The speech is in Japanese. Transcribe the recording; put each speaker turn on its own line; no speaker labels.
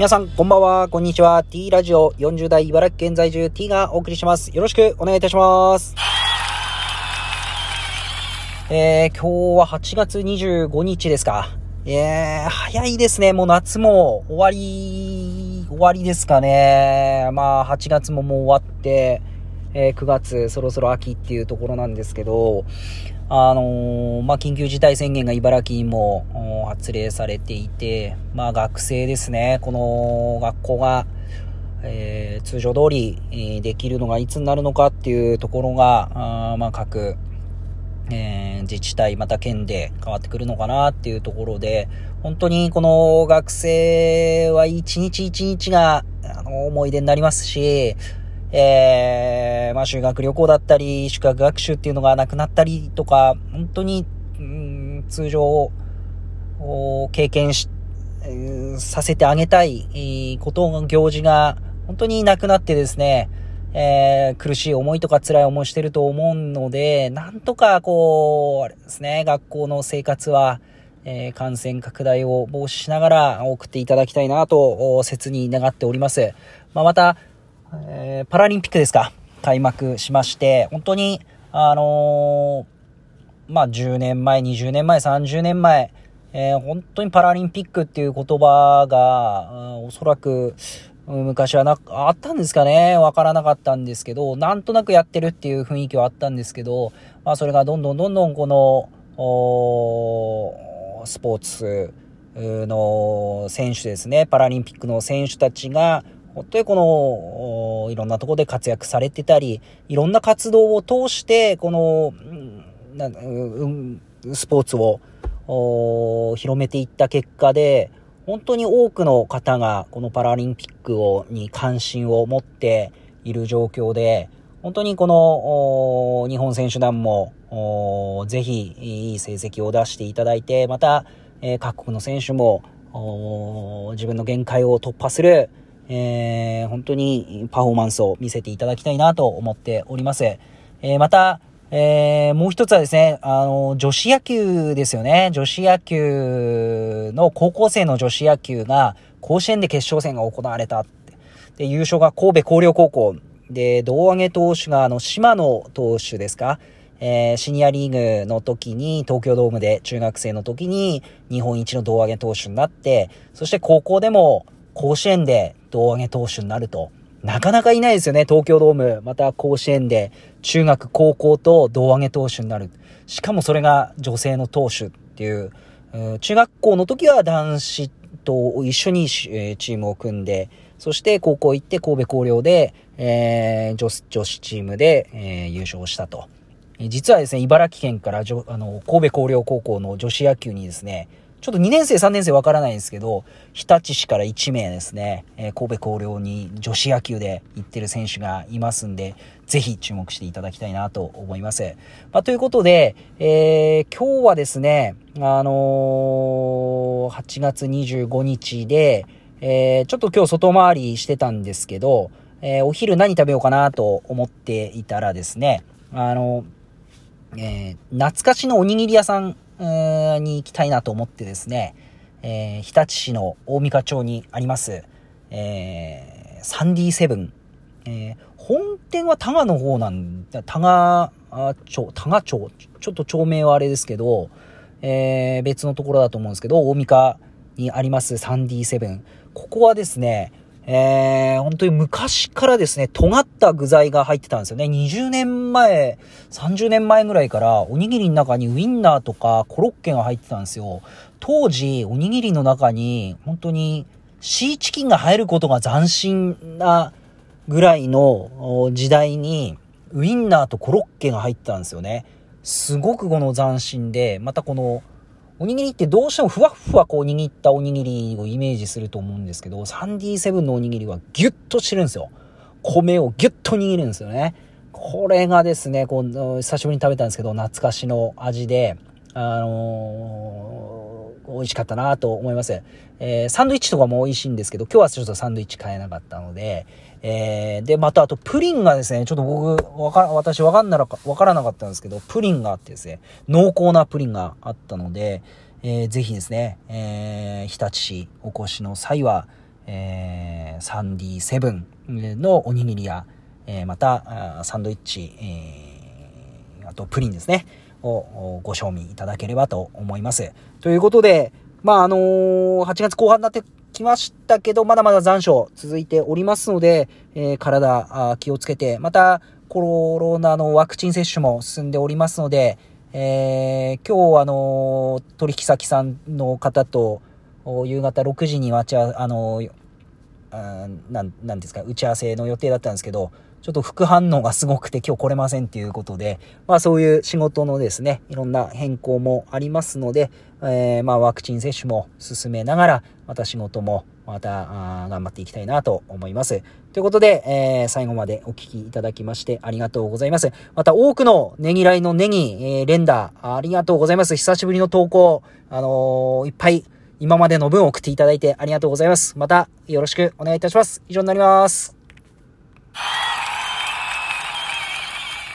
皆さん、こんばんは、こんにちは。T ラジオ40代茨城県在住 T がお送りします。よろしくお願いいたします。えー、今日は8月25日ですか。えー、早いですね。もう夏も終わり、終わりですかね。まあ、8月ももう終わって、えー、9月、そろそろ秋っていうところなんですけど、あのー、まあ、緊急事態宣言が茨城にも発令されていて、まあ、学生ですね、この学校が、えー、通常通り、えー、できるのがいつになるのかっていうところが、あまあ、各、えー、自治体、また県で変わってくるのかなっていうところで、本当にこの学生は一日一日が、あの、思い出になりますし、えー、まあ修学旅行だったり、宿泊学習っていうのがなくなったりとか、本当に、うん、通常を、経験し、させてあげたいことの行事が本当になくなってですね、えー、苦しい思いとか辛い思いしてると思うので、なんとかこう、あれですね、学校の生活は、えー、感染拡大を防止しながら送っていただきたいなと、切に願っております。まあ、また、えー、パラリンピックですか、開幕しまして、本当に、あのー、まあ、10年前、20年前、30年前、えー、本当にパラリンピックっていう言葉が、おそらく、昔はな、あったんですかね？わからなかったんですけど、なんとなくやってるっていう雰囲気はあったんですけど、まあそれがどんどんどんどんこの、スポーツの選手ですね、パラリンピックの選手たちが、本当にこの、いろんなところで活躍されてたり、いろんな活動を通して、この、スポーツを広めていった結果で、本当に多くの方がこのパラリンピックをに関心を持っている状況で、本当にこの日本選手団もぜひいい成績を出していただいて、また、えー、各国の選手も自分の限界を突破するえー、本当にパフォーマンスを見せていただきたいなと思っております。えー、また、えー、もう一つはですね、あの、女子野球ですよね。女子野球の高校生の女子野球が甲子園で決勝戦が行われたって。で、優勝が神戸広陵高校。で、胴上げ投手があの、島野投手ですか？えー、シニアリーグの時に、東京ドームで中学生の時に日本一の胴上げ投手になって、そして高校でも甲子園で胴上げ投手になると、なかなかいないですよね、東京ドーム、また甲子園で中学、高校と胴上げ投手になる。しかもそれが女性の投手っていう、中学校の時は男子と一緒にチームを組んで、そして高校行って神戸広陵で、えー、女女子チームで、えー、優勝したと。実はですね、茨城県からあの神戸広陵高校の女子野球にですね、ちょっと2年生、3年生わからないんですけど、日立市から1名ですね、えー、神戸広陵に女子野球で行ってる選手がいますんで、ぜひ注目していただきたいなと思います。まあ、ということで、えー、今日はですね、あのー、8月25日で、えー、ちょっと今日外回りしてたんですけど、えー、お昼何食べようかなと思っていたらですね、あのえー、懐かしのおにぎり屋さんに行きたいなと思ってですね、えー、日立市の大三課町にあります、えー、サンディセブン。えー、本店は多賀の方なんだ、多賀町、多賀町、ちょっと町名はあれですけど、えー、別のところだと思うんですけど、大三課にありますサンディセブン。ここはですね、えー、本当に昔からですね、尖った具材が入ってたんですよね。20年前、30年前ぐらいから、おにぎりの中にウインナーとかコロッケが入ってたんですよ。当時、おにぎりの中に、本当に、シーチキンが入ることが斬新なぐらいの時代に、ウインナーとコロッケが入ってたんですよね。すごくこの斬新で、またこの、おにぎりってどうしてもふわふわこう握ったおにぎりをイメージすると思うんですけど、サンディセブンのおにぎりはギュッとしてるんですよ。米をギュッと握るんですよね。これがですね、こう、久しぶりに食べたんですけど、懐かしの味で、あのー、美味しかったなと思います。えー、サンドイッチとかも美味しいんですけど、今日はちょっとサンドイッチ買えなかったので、えー、で、またあとプリンがですね、ちょっと僕、わか、私わかんなら、わからなかったんですけど、プリンがあってですね、濃厚なプリンがあったので、えー、ぜひですね、えー、日立市お越しの際は、えー、サンディセブンのおにぎりや、えー、また、サンドイッチ、えー、あとプリンですね、をご賞味いただければと思います。ということで、まあ、あのー、8月後半になってきましたけど、まだまだ残暑続いておりますので、えー、体気をつけて、またコロナのワクチン接種も進んでおりますので、えー、今日あの取引先さんの方と夕方6時に待ちあのあなん、なんですか、打ち合わせの予定だったんですけど、ちょっと副反応がすごくて今日来れませんっていうことで、まあそういう仕事のですね、いろんな変更もありますので、えー、まあワクチン接種も進めながら、また仕事もまた頑張っていきたいなと思います。ということで、えー、最後までお聴きいただきましてありがとうございます。また多くのねぎらいのネギ、えー、連打、ありがとうございます。久しぶりの投稿、あのー、いっぱい今までの分送っていただいてありがとうございます。またよろしくお願いいたします。以上になります。